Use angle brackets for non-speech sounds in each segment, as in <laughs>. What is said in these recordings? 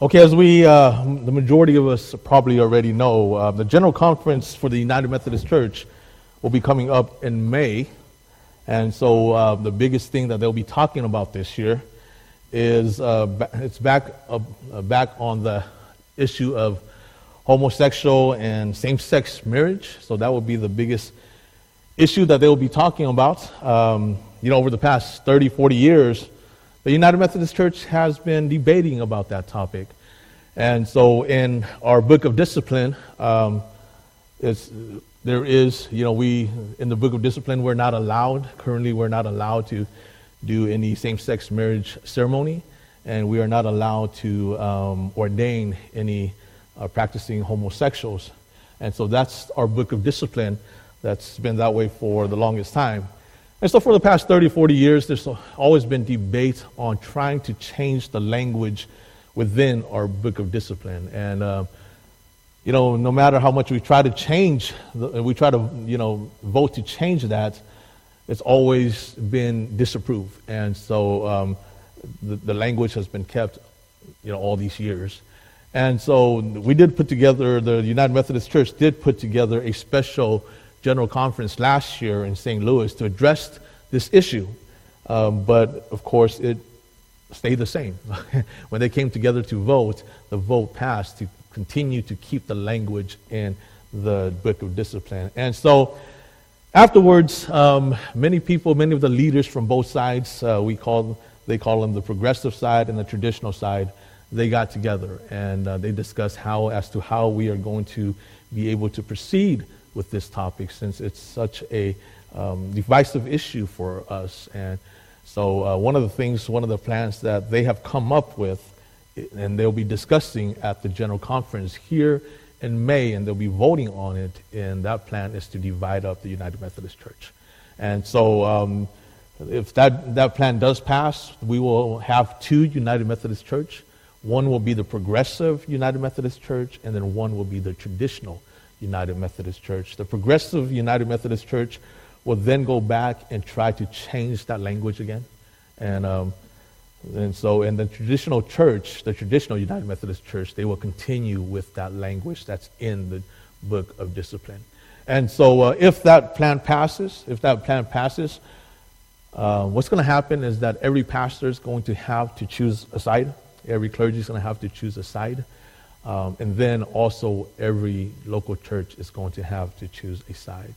Okay, as we, uh, the majority of us probably already know, uh, the General Conference for the United Methodist Church will be coming up in May. And so uh, the biggest thing that they'll be talking about this year is uh, it's back, uh, back on the issue of homosexual and same sex marriage. So that will be the biggest issue that they'll be talking about. Um, you know, over the past 30, 40 years, the United Methodist Church has been debating about that topic. And so in our book of discipline, um, there is, you know, we, in the book of discipline, we're not allowed, currently, we're not allowed to do any same sex marriage ceremony, and we are not allowed to um, ordain any uh, practicing homosexuals. And so that's our book of discipline that's been that way for the longest time. And so for the past 30, 40 years, there's always been debate on trying to change the language within our book of discipline. And, uh, you know, no matter how much we try to change, we try to, you know, vote to change that, it's always been disapproved. And so um, the, the language has been kept, you know, all these years. And so we did put together, the United Methodist Church did put together a special General Conference last year in St. Louis to address this issue. Um, but of course, it stayed the same. <laughs> when they came together to vote, the vote passed to continue to keep the language in the book of discipline. And so afterwards, um, many people, many of the leaders from both sides, uh, we call, they call them the progressive side and the traditional side, they got together and uh, they discussed how, as to how we are going to be able to proceed with this topic since it's such a um, divisive issue for us. And so, uh, one of the things, one of the plans that they have come up with, and they'll be discussing at the General Conference here in May, and they'll be voting on it, and that plan is to divide up the United Methodist Church. And so, um, if that, that plan does pass, we will have two United Methodist Church. One will be the progressive United Methodist Church, and then one will be the traditional United Methodist Church. The progressive United Methodist Church will then go back and try to change that language again. And, um, and so in the traditional church, the traditional United Methodist Church, they will continue with that language that's in the book of discipline. And so uh, if that plan passes, if that plan passes, uh, what's going to happen is that every pastor is going to have to choose a side. Every clergy is going to have to choose a side. Um, and then also every local church is going to have to choose a side.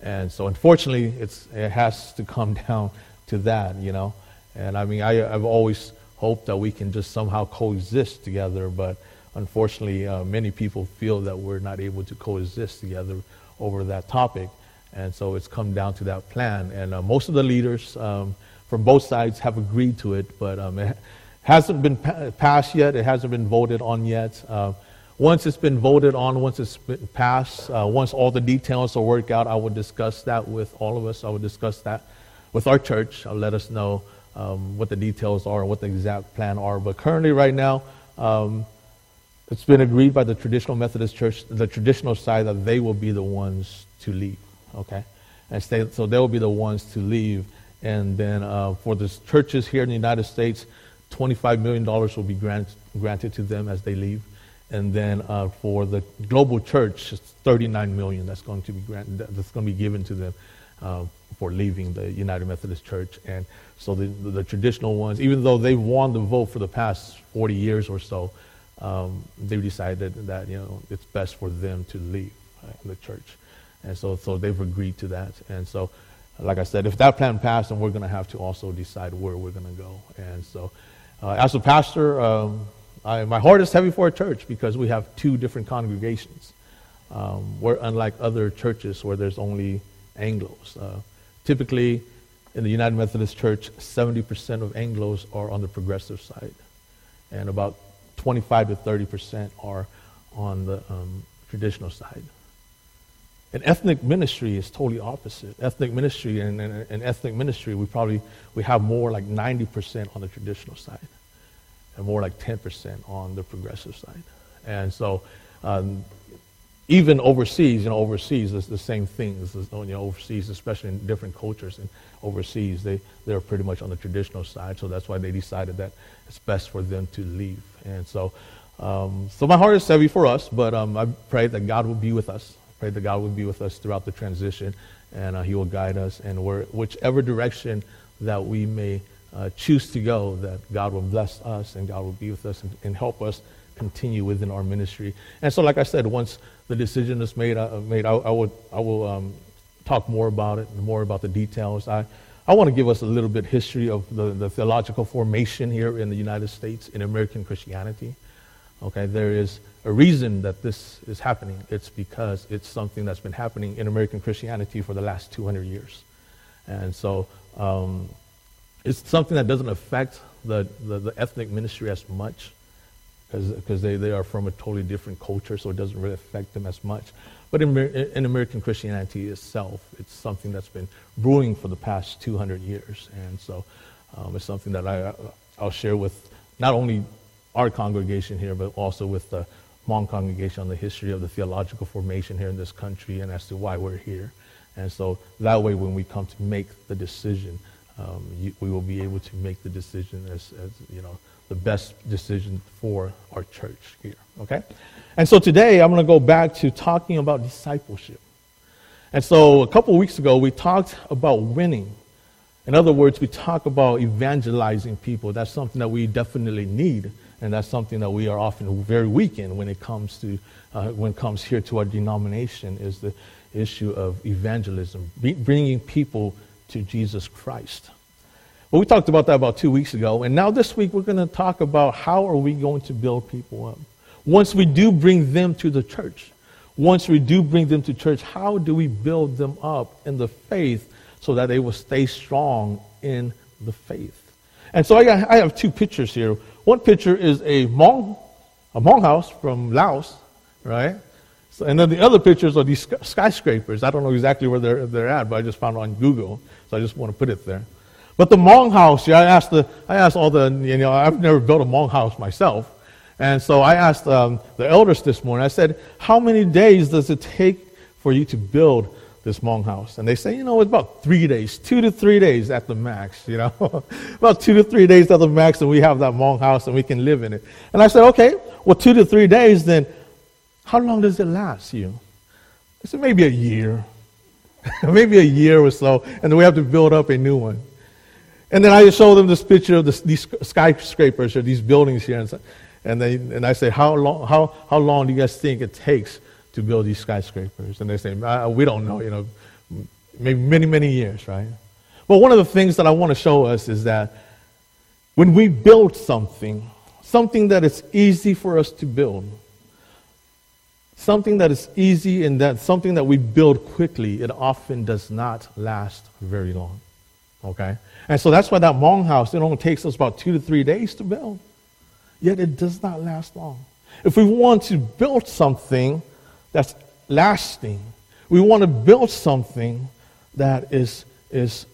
And so unfortunately, it's, it has to come <laughs> down to that, you know. And I mean, I, have always hoped that we can just somehow coexist together, but unfortunately, uh, many people feel that we're not able to coexist together over that topic. And so it's come down to that plan. And uh, most of the leaders um, from both sides have agreed to it, but um, it, <laughs> Hasn't been passed yet. It hasn't been voted on yet. Uh, once it's been voted on, once it's been passed, uh, once all the details are worked out, I will discuss that with all of us. I will discuss that with our church. I'll let us know um, what the details are what the exact plan are. But currently, right now, um, it's been agreed by the traditional Methodist Church, the traditional side, that they will be the ones to leave. Okay, and stay, so they will be the ones to leave. And then uh, for the churches here in the United States, $25 million will be grant, granted to them as they leave. And then uh, for the global church, it's 39 million that's going to be granted, that's going to be given to them uh, for leaving the United Methodist Church. And so the, the, the, traditional ones, even though they've won the vote for the past 40 years or so, um, they've decided that you know it's best for them to leave uh, the church. And so, so they've agreed to that. And so, like I said, if that plan passed, then we're going to have to also decide where we're going to go. And so, uh, as a pastor, um, I, my heart is heavy for a church because we have two different congregations. Um, we're unlike other churches where there's only Anglos. Uh, typically, in the United Methodist Church, 70% of Anglos are on the progressive side, and about 25 to 30% are on the um, traditional side. And ethnic ministry is totally opposite. Ethnic ministry and, and, and, ethnic ministry, we probably we have more like 90% on the traditional side and more like 10% on the progressive side. And so um, even overseas, you know, overseas, it's the same thing. You know, overseas, especially in different cultures and overseas, they, they're pretty much on the traditional side. So that's why they decided that it's best for them to leave. And so, um, so my heart is heavy for us, but um, I pray that God will be with us. I pray that God will be with us throughout the transition, and uh, He will guide us. And whichever direction that we may uh, choose to go, that God will bless us and God will be with us and, and help us continue within our ministry. And so, like I said, once the decision is made, uh, made I, I, would, I will um, talk more about it, more about the details. I, I want to give us a little bit history of the, the theological formation here in the United States in American Christianity. Okay, there is a reason that this is happening. It's because it's something that's been happening in American Christianity for the last 200 years. And so um, it's something that doesn't affect the, the, the ethnic ministry as much because they, they are from a totally different culture, so it doesn't really affect them as much. But in, in American Christianity itself, it's something that's been brewing for the past 200 years. And so um, it's something that I, I'll share with not only our congregation here, but also with the Hmong congregation on the history of the theological formation here in this country and as to why we're here. And so that way, when we come to make the decision, um, you, we will be able to make the decision as, as you know the best decision for our church here. Okay? And so today I'm going to go back to talking about discipleship. And so a couple weeks ago we talked about winning. In other words, we talk about evangelizing people. That's something that we definitely need, and that's something that we are often very weak in when it comes to uh, when it comes here to our denomination is the issue of evangelism, bringing people to Jesus Christ. Well, we talked about that about two weeks ago, and now this week we're going to talk about how are we going to build people up. Once we do bring them to the church, once we do bring them to church, how do we build them up in the faith so that they will stay strong in the faith? And so I, got, I have two pictures here. One picture is a Hmong, a Hmong house from Laos, right? So, and then the other pictures are these skyscrapers. I don't know exactly where they're, they're at, but I just found on Google, so I just want to put it there. But the Hmong house, yeah, I asked, the, I asked all the, you know, I've never built a Hmong house myself. And so I asked um, the elders this morning, I said, how many days does it take for you to build this Hmong house? And they say, you know, it's about three days, two to three days at the max, you know. <laughs> about two to three days at the max, and we have that Hmong house and we can live in it. And I said, okay, well, two to three days, then how long does it last you? I said, maybe a year. <laughs> maybe a year or so, and then we have to build up a new one. And then I show them this picture of this, these skyscrapers or these buildings here. And, and, they, and I say, how long, how, how long do you guys think it takes to build these skyscrapers? And they say, uh, we don't know, you know, maybe many, many years, right? But one of the things that I want to show us is that when we build something, something that is easy for us to build, something that is easy and that something that we build quickly, it often does not last very long. Okay? And so that's why that Hmong house, it only takes us about two to three days to build. Yet it does not last long. If we want to build something that's lasting, we want to build something that is, is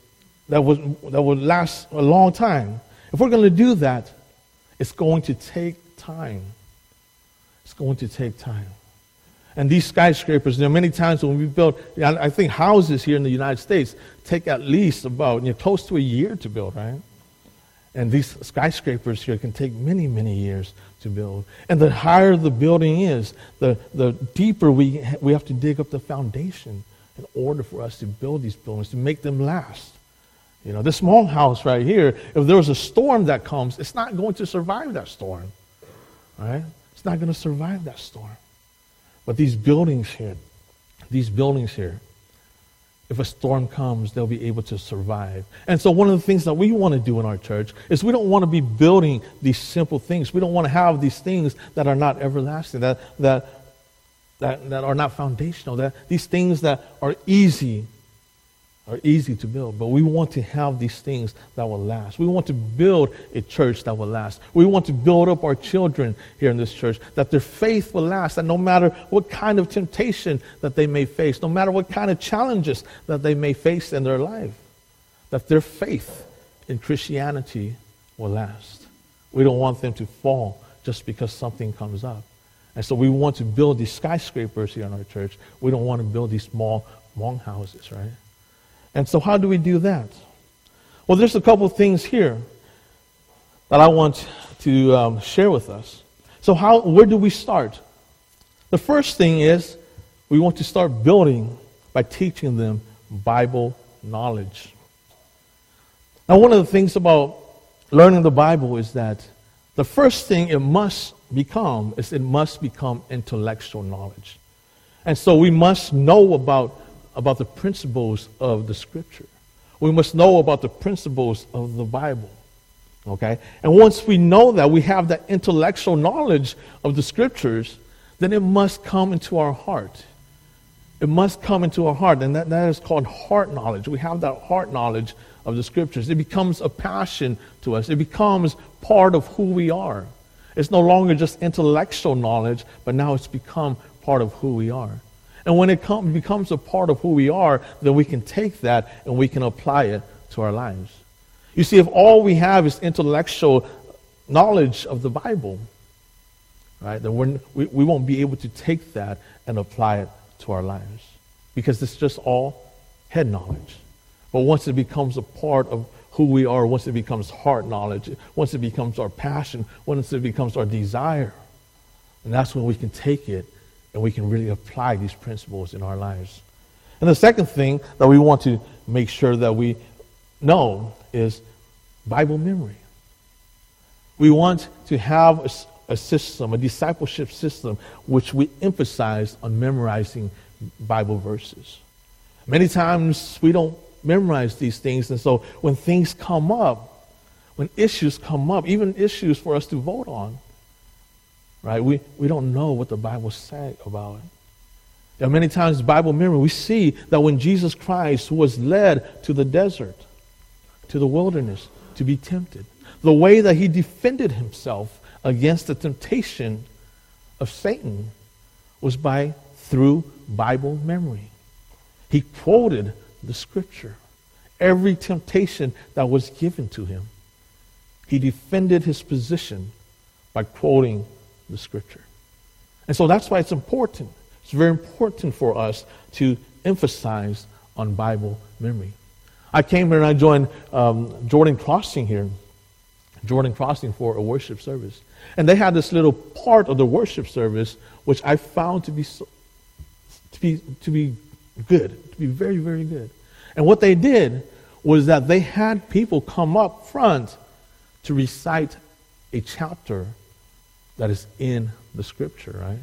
that would that would last a long time. If we're going to do that, it's going to take time. It's going to take time. And these skyscrapers, there are many times when we build, I think houses here in the United States take at least about you know, close to a year to build, right? And these skyscrapers here can take many, many years to build. And the higher the building is, the, the deeper we, we have to dig up the foundation in order for us to build these buildings, to make them last. You know, this small house right here, if there was a storm that comes, it's not going to survive that storm. Right? It's not going to survive that storm. But these buildings here, these buildings here, if a storm comes, they'll be able to survive. And so, one of the things that we want to do in our church is we don't want to be building these simple things. We don't want to have these things that are not everlasting, that, that, that, that are not foundational, that these things that are easy are easy to build, but we want to have these things that will last. We want to build a church that will last. We want to build up our children here in this church, that their faith will last, that no matter what kind of temptation that they may face, no matter what kind of challenges that they may face in their life, that their faith in Christianity will last. We don't want them to fall just because something comes up. And so we want to build these skyscrapers here in our church. We don't want to build these small Hmong houses, right? And so how do we do that? Well, there's a couple of things here that I want to um, share with us. So how, where do we start? The first thing is we want to start building by teaching them Bible knowledge. Now, one of the things about learning the Bible is that the first thing it must become is it must become intellectual knowledge. And so we must know about, about the principles of the Scripture. We must know about the principles of the Bible. Okay? And once we know that, we have that intellectual knowledge of the Scriptures, then it must come into our heart. It must come into our heart, and that, that is called heart knowledge. We have that heart knowledge of the Scriptures. It becomes a passion to us, it becomes part of who we are. It's no longer just intellectual knowledge, but now it's become part of who we are. And when it come, becomes a part of who we are, then we can take that and we can apply it to our lives. You see, if all we have is intellectual knowledge of the Bible, right, then we're, we, we won't be able to take that and apply it to our lives because it's just all head knowledge. But once it becomes a part of who we are, once it becomes heart knowledge, once it becomes our passion, once it becomes our desire, and that's when we can take it and we can really apply these principles in our lives. And the second thing that we want to make sure that we know is Bible memory. We want to have a, a system, a discipleship system, which we emphasize on memorizing Bible verses. Many times we don't memorize these things. And so when things come up, when issues come up, even issues for us to vote on, right, we, we don't know what the Bible said about it. And many times, Bible memory, we see that when Jesus Christ was led to the desert, to the wilderness, to be tempted, the way that he defended himself against the temptation of Satan was by through Bible memory. He quoted the scripture. Every temptation that was given to him, he defended his position by quoting the scripture. And so that's why it's important. It's very important for us to emphasize on Bible memory. I came here and I joined um, Jordan Crossing here, Jordan Crossing for a worship service. And they had this little part of the worship service which I found to be, so, to be, to be good, to be very, very good. And what they did was that they had people come up front to recite a chapter that is in the scripture, right?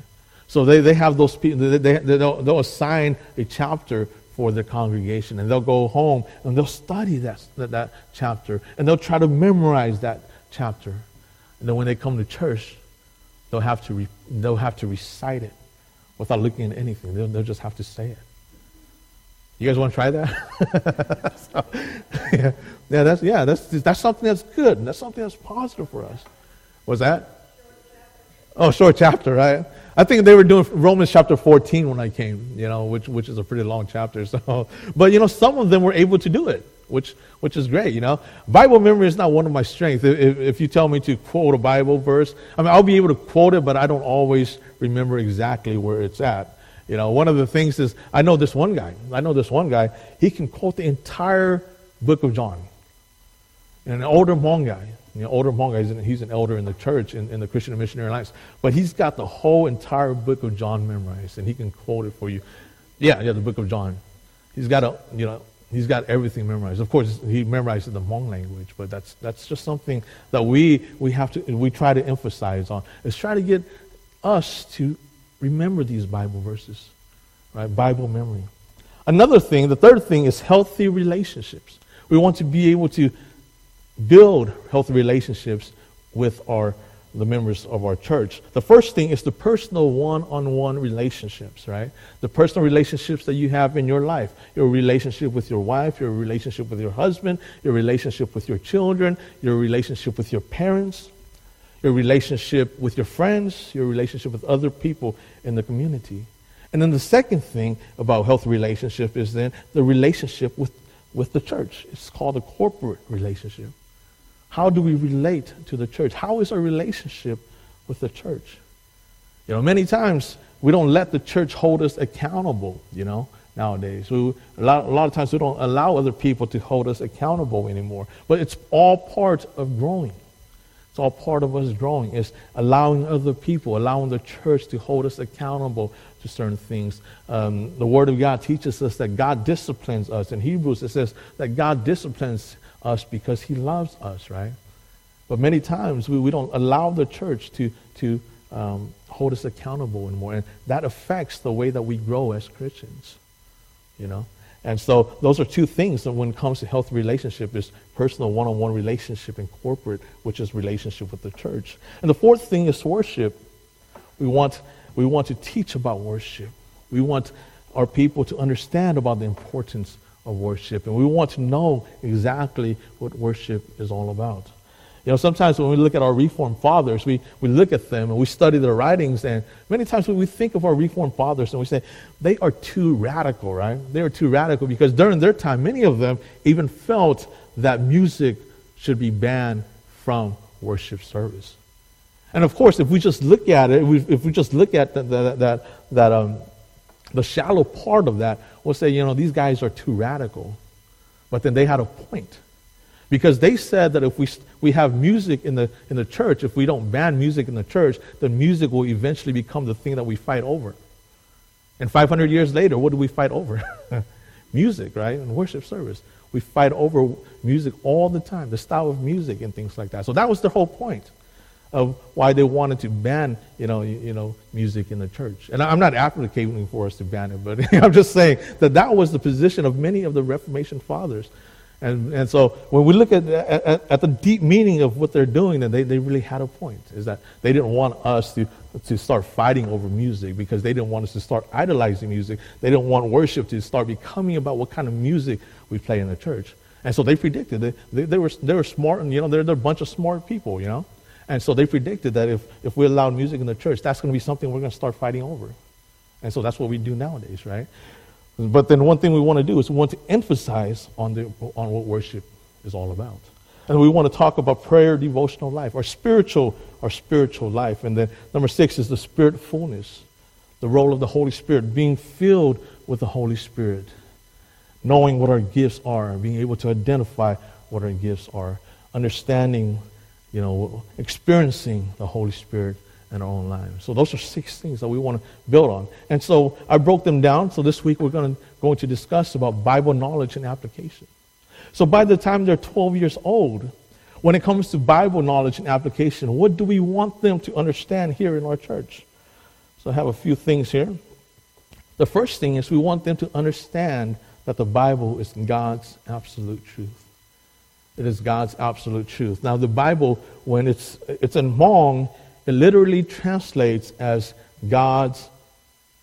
So they, they have those people, they, they, they'll, they'll assign a chapter for their congregation and they'll go home and they'll study that, that, that chapter and they'll try to memorize that chapter. And then when they come to church, they'll have to, re, they'll have to recite it without looking at anything. They'll, they'll just have to say it. You guys want to try that? <laughs> so, yeah, <laughs> yeah, that's yeah, that's that's something that's good. and That's something that's positive for us. Was that? Oh, short chapter, right? I think they were doing Romans chapter 14 when I came, you know, which which is a pretty long chapter. <laughs> So, but you know, some of them were able to do it, which which is great. You know, Bible memory is not one of my strengths. If, if you tell me to quote a Bible verse, I mean, I'll be able to quote it, but I don't always remember exactly where it's at. You know, one of the things is, I know this one guy. I know this one guy. He can quote the entire book of John. And an older Hmong guy. You know, older Hmong guy, he's an, he's an elder in the church, in, in the Christian Missionary Alliance. But he's got the whole entire book of John memorized, and he can quote it for you. Yeah, yeah, the book of John. He's got a, you know, he's got everything memorized. Of course, he memorizes the Hmong language, but that's that's just something that we we have to we try to emphasize on. Is try to get us to remember these Bible verses, right? Bible memory. Another thing, the third thing is healthy relationships. We want to be able to build healthy relationships with our the members of our church. The first thing is the personal one-on-one relationships, right? The personal relationships that you have in your life. Your relationship with your wife, your relationship with your husband, your relationship with your children, your relationship with your parents, your relationship with your friends, your relationship with other people in the community. And then the second thing about healthy relationship is then the relationship with, with the church. It's called a corporate relationship. How do we relate to the church? How is our relationship with the church? You know, many times we don't let the church hold us accountable, you know, nowadays. We, a, lot, a lot of times we don't allow other people to hold us accountable anymore. But it's all part of growing. It's all part of us growing. It's allowing other people, allowing the church to hold us accountable to certain things. Um, the Word of God teaches us that God disciplines us. In Hebrews, it says that God disciplines us because He loves us, right? But many times we, we don't allow the church to, to um, hold us accountable anymore. And that affects the way that we grow as Christians, you know? And so those are two things that when it comes to healthy relationship is personal one-on-one relationship and corporate, which is relationship with the church. And the fourth thing is worship. We want, we want to teach about worship. We want our people to understand about the importance of worship. And we want to know exactly what worship is all about. You know, sometimes when we look at our Reformed fathers, we, we look at them and we study their writings, and many times we think of our Reformed fathers and we say, they are too radical, right? They are too radical because during their time, many of them even felt that music should be banned from worship service. And of course, if we just look at it, if we just look at that, that, that, that um, the shallow part of that, we'll say, you know, these guys are too radical. But then they had a point. Because they said that if we, we have music in the, in the church, if we don't ban music in the church, then music will eventually become the thing that we fight over. And 500 years later, what do we fight over? <laughs> music, right? In worship service. We fight over music all the time, the style of music and things like that. So that was the whole point of why they wanted to ban, you know, you, you know, music in the church. And I'm not advocating for us to ban it, but <laughs> I'm just saying that that was the position of many of the Reformation fathers and, and so when we look at, at, at, the deep meaning of what they're doing, then they, they really had a point, is that they didn't want us to, to start fighting over music because they didn't want us to start idolizing music. They didn't want worship to start becoming about what kind of music we play in the church. And so they predicted, they, they, they, were, they were smart, and you know, they're, they're a bunch of smart people, you know. And so they predicted that if, if we allow music in the church, that's going to be something we're going to start fighting over. And so that's what we do nowadays, right? But then one thing we want to do is we want to emphasize on, the, on what worship is all about. And we want to talk about prayer, devotional life, our spiritual, our spiritual life. And then number six is the spirit fullness, the role of the Holy Spirit, being filled with the Holy Spirit, knowing what our gifts are, being able to identify what our gifts are, understanding, you know, experiencing the Holy Spirit in our own lives. So those are six things that we want to build on. And so I broke them down. So this week we're going to, going to discuss about Bible knowledge and application. So by the time they're 12 years old, when it comes to Bible knowledge and application, what do we want them to understand here in our church? So I have a few things here. The first thing is we want them to understand that the Bible is God's absolute truth. It is God's absolute truth. Now, the Bible, when it's, it's in Hmong, it literally translates as God's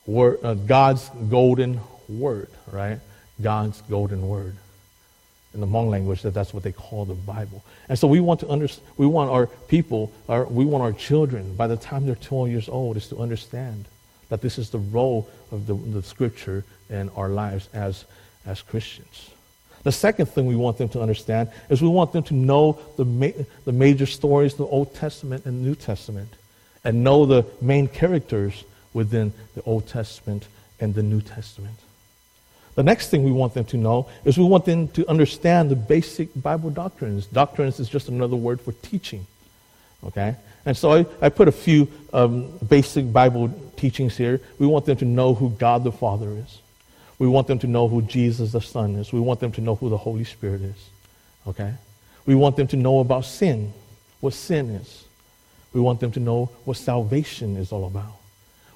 word, uh, God's golden word, right? God's golden word. In the Hmong language, that that's what they call the Bible. And so we want to under, we want our people, our, we want our children, by the time they're 12 years old, is to understand that this is the role of the, the Scripture in our lives as, as Christians. The second thing we want them to understand is we want them to know the, ma- the major stories, the Old Testament and New Testament, and know the main characters within the Old Testament and the New Testament. The next thing we want them to know is we want them to understand the basic Bible doctrines. Doctrines is just another word for teaching. Okay? And so I, I put a few um, basic Bible teachings here. We want them to know who God the Father is. We want them to know who Jesus the Son is. We want them to know who the Holy Spirit is. Okay? We want them to know about sin, what sin is. We want them to know what salvation is all about.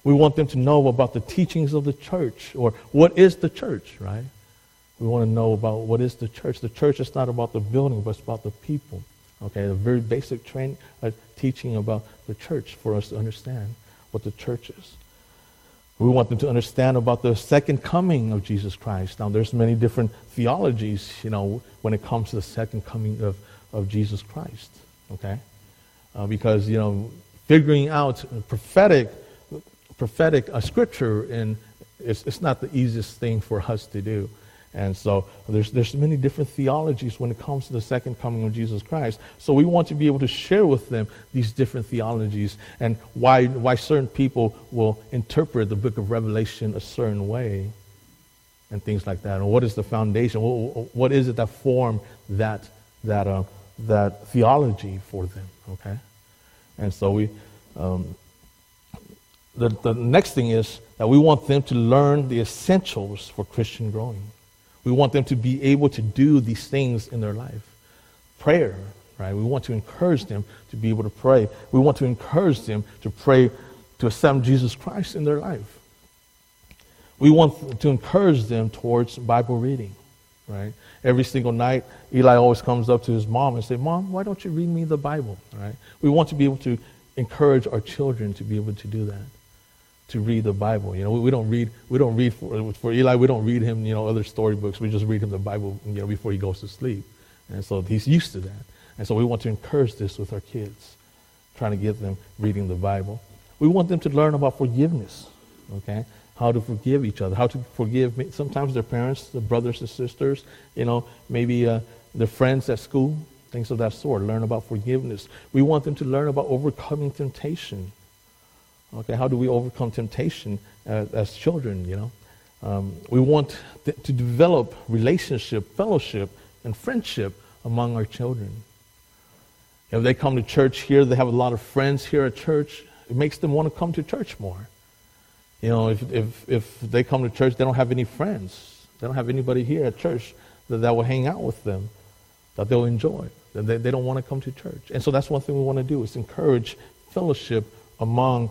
We want them to know about the teachings of the church or what is the church, right? We want to know about what is the church. The church is not about the building, but it's about the people. Okay, a very basic train, uh, teaching about the church for us to understand what the church is. We want them to understand about the second coming of Jesus Christ. Now, there's many different theologies, you know, when it comes to the second coming of, of Jesus Christ, okay? Uh, because, you know, figuring out prophetic, prophetic uh, scripture in, it's, it's not the easiest thing for us to do. And so there's, there's many different theologies when it comes to the second coming of Jesus Christ. So we want to be able to share with them these different theologies and why, why certain people will interpret the book of Revelation a certain way and things like that. And what is the foundation? What, is it that form that, that, uh, that theology for them? Okay? And so we, um, the, the next thing is that we want them to learn the essentials for Christian growing. We want them to be able to do these things in their life. Prayer, right? We want to encourage them to be able to pray. We want to encourage them to pray to accept Jesus Christ in their life. We want to encourage them towards Bible reading, right? Every single night, Eli always comes up to his mom and say, "Mom, why don't you read me the Bible?" Right? We want to be able to encourage our children to be able to do that to read the Bible. You know, we, we don't read we don't read for, for Eli. We don't read him you know other storybooks. We just read him the Bible you know before he goes to sleep, and so he's used to that. And so we want to encourage this with our kids, trying to get them reading the Bible. We want them to learn about forgiveness. Okay, how to forgive each other, how to forgive sometimes their parents, their brothers and sisters. You know, maybe uh, their friends at school, things of that sort. Learn about forgiveness. We want them to learn about overcoming temptation Okay, how do we overcome temptation as, as children, you know? Um, we want th- to develop relationship, fellowship, and friendship among our children. If they come to church here, they have a lot of friends here at church, it makes them want to come to church more. You know, if, if, if they come to church, they don't have any friends. They don't have anybody here at church that, that will hang out with them, that they'll enjoy. They, they don't want to come to church. And so that's one thing we want to do is encourage fellowship among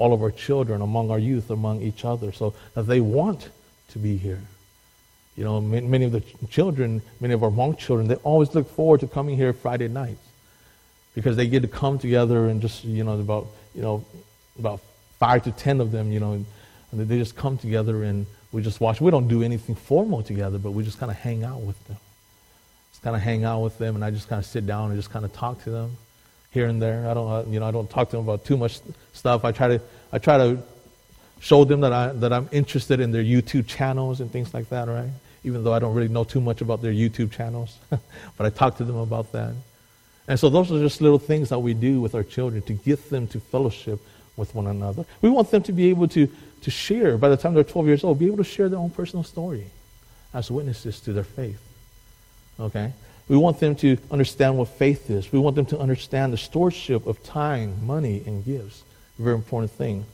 all of our children, among our youth, among each other, so that they want to be here. You know, many of the children, many of our Hmong children, they always look forward to coming here Friday nights because they get to come together and just, you know, about, you know, about five to ten of them, you know, and they just come together and we just watch. We don't do anything formal together, but we just kind of hang out with them. Just kind of hang out with them, and I just kind of sit down and just kind of talk to them here and there. I don't, uh, you know, I don't talk to them about too much stuff. I try to, I try to show them that I that I'm interested in their YouTube channels and things like that, right? Even though I don't really know too much about their YouTube channels, <laughs> but I talk to them about that. And so those are just little things that we do with our children to get them to fellowship with one another. We want them to be able to, to share, by the time they're 12 years old, be able to share their own personal story as witnesses to their faith. Okay? We want them to understand what faith is. We want them to understand the stewardship of time, money, and gifts. A very important thing.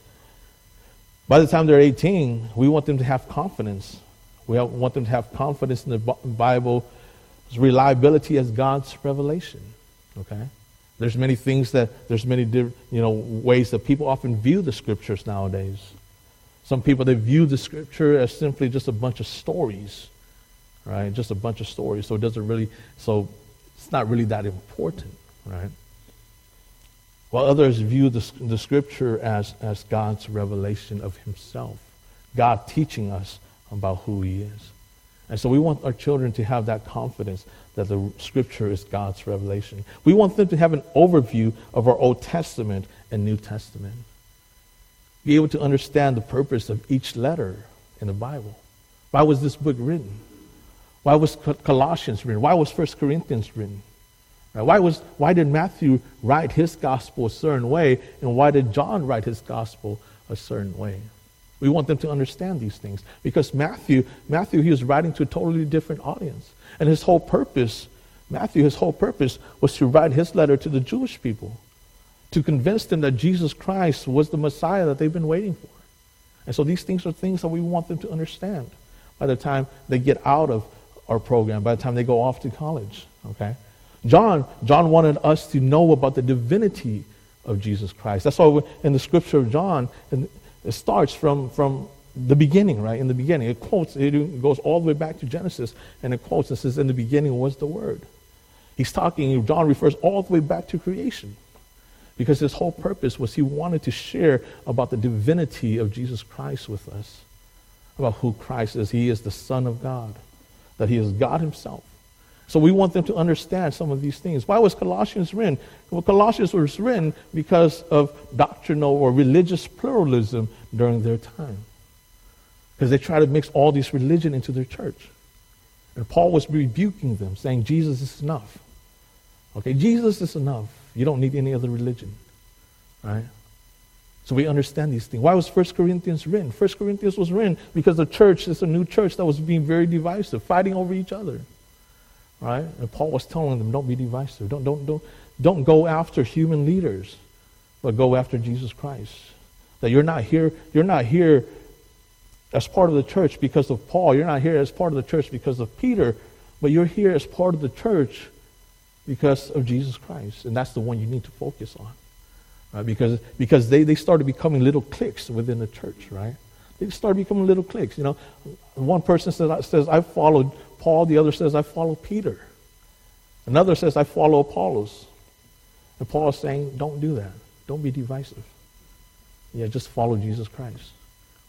By the time they're 18, we want them to have confidence. We want them to have confidence in the Bible's reliability as God's revelation. Okay? There's many things that, there's many you know, ways that people often view the scriptures nowadays. Some people, they view the scripture as simply just a bunch of stories right? Just a bunch of stories. So it doesn't really, so it's not really that important, right? While others view the, the scripture as, as God's revelation of himself, God teaching us about who he is. And so we want our children to have that confidence that the scripture is God's revelation. We want them to have an overview of our Old Testament and New Testament. Be able to understand the purpose of each letter in the Bible. Why was this book written? Why was Colossians written? Why was 1 Corinthians written? Why, was, why did Matthew write his gospel a certain way, and why did John write his gospel a certain way? We want them to understand these things because Matthew, Matthew, he was writing to a totally different audience. And his whole purpose, Matthew, his whole purpose was to write his letter to the Jewish people, to convince them that Jesus Christ was the Messiah that they've been waiting for. And so these things are things that we want them to understand by the time they get out of our program by the time they go off to college. Okay? John, John wanted us to know about the divinity of Jesus Christ. That's why in the scripture of John, it starts from, from the beginning, right? In the beginning. It quotes, it goes all the way back to Genesis, and it quotes and says, In the beginning was the Word. He's talking, John refers all the way back to creation. Because his whole purpose was he wanted to share about the divinity of Jesus Christ with us, about who Christ is. He is the Son of God that he is God himself. So we want them to understand some of these things. Why was Colossians written? Well, Colossians was written because of doctrinal or religious pluralism during their time. Because they try to mix all this religion into their church. And Paul was rebuking them, saying, Jesus is enough. Okay, Jesus is enough. You don't need any other religion. Right? So we understand these things. Why was 1 Corinthians written? 1 Corinthians was written because the church is a new church that was being very divisive, fighting over each other. Right? And Paul was telling them, don't be divisive. Don't, don't, don't, don't go after human leaders, but go after Jesus Christ. That you're not here, you're not here as part of the church because of Paul. You're not here as part of the church because of Peter, but you're here as part of the church because of Jesus Christ. And that's the one you need to focus on. Right? Because, because they, they started becoming little cliques within the church, right? They started becoming little cliques. You know, one person says, says I followed Paul, the other says, I follow Peter. Another says, I follow Apollos. And Paul is saying, don't do that. Don't be divisive. Yeah, just follow Jesus Christ.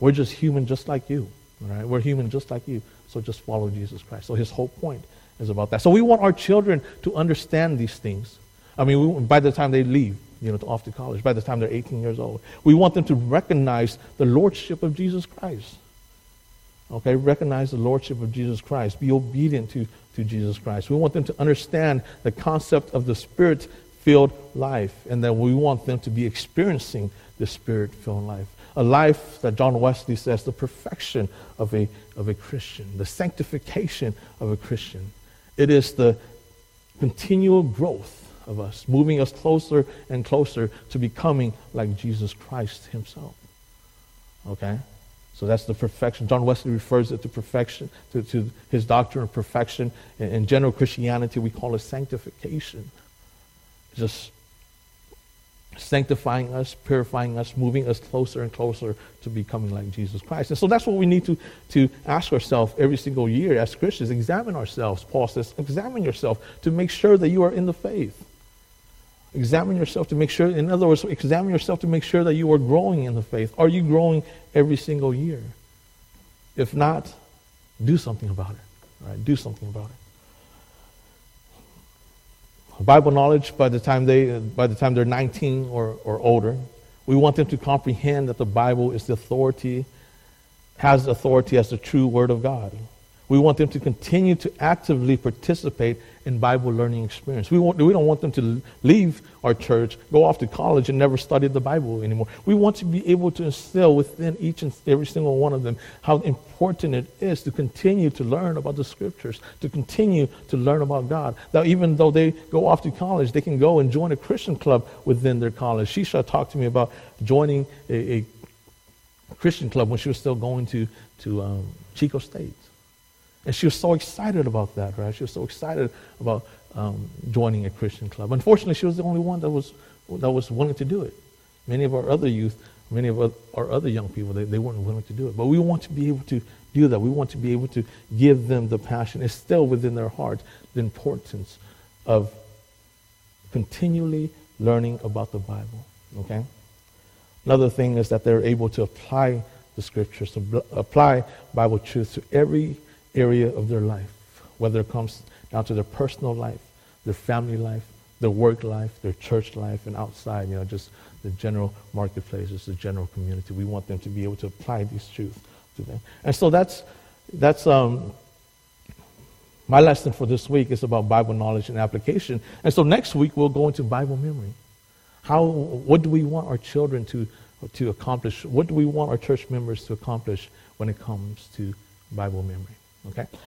We're just human just like you. Right? We're human just like you. So just follow Jesus Christ. So his whole point is about that. So we want our children to understand these things. I mean, we, by the time they leave, you know, off to college, by the time they're 18 years old, we want them to recognize the lordship of Jesus Christ. Okay, recognize the lordship of Jesus Christ. Be obedient to, to Jesus Christ. We want them to understand the concept of the spirit filled life, and that we want them to be experiencing the spirit filled life. A life that John Wesley says the perfection of a, of a Christian, the sanctification of a Christian. It is the continual growth of us, moving us closer and closer to becoming like Jesus Christ himself. Okay? So that's the perfection. John Wesley refers it to perfection, to, to his doctrine of perfection. In, in general Christianity, we call it sanctification. Just sanctifying us, purifying us, moving us closer and closer to becoming like Jesus Christ. And so that's what we need to, to ask ourselves every single year as Christians. Examine ourselves. Paul says, examine yourself to make sure that you are in the faith. Examine yourself to make sure, in other words, examine yourself to make sure that you are growing in the faith. Are you growing every single year? If not, do something about it. Right? Do something about it. Bible knowledge by the time they by the time they're 19 or, or older, we want them to comprehend that the Bible is the authority, has authority as the true word of God. We want them to continue to actively participate in Bible learning experience. We, want, we don't want them to leave our church, go off to college, and never study the Bible anymore. We want to be able to instill within each and every single one of them how important it is to continue to learn about the Scriptures, to continue to learn about God. Now, even though they go off to college, they can go and join a Christian club within their college. Shisha talked to me about joining a, a Christian club when she was still going to, to um, Chico State. And she was so excited about that, right? She was so excited about um, joining a Christian club. Unfortunately, she was the only one that was, that was willing to do it. Many of our other youth, many of our other young people, they, they weren't willing to do it. But we want to be able to do that. We want to be able to give them the passion. It's still within their heart the importance of continually learning about the Bible. Okay? Another thing is that they're able to apply the scriptures, to apply Bible truth to every area of their life, whether it comes down to their personal life, their family life, their work life, their church life, and outside, you know, just the general marketplaces, the general community. We want them to be able to apply these truths to them. And so that's, that's um, my lesson for this week is about Bible knowledge and application. And so next week we'll go into Bible memory. How, what do we want our children to, to accomplish? What do we want our church members to accomplish when it comes to Bible memory? Okay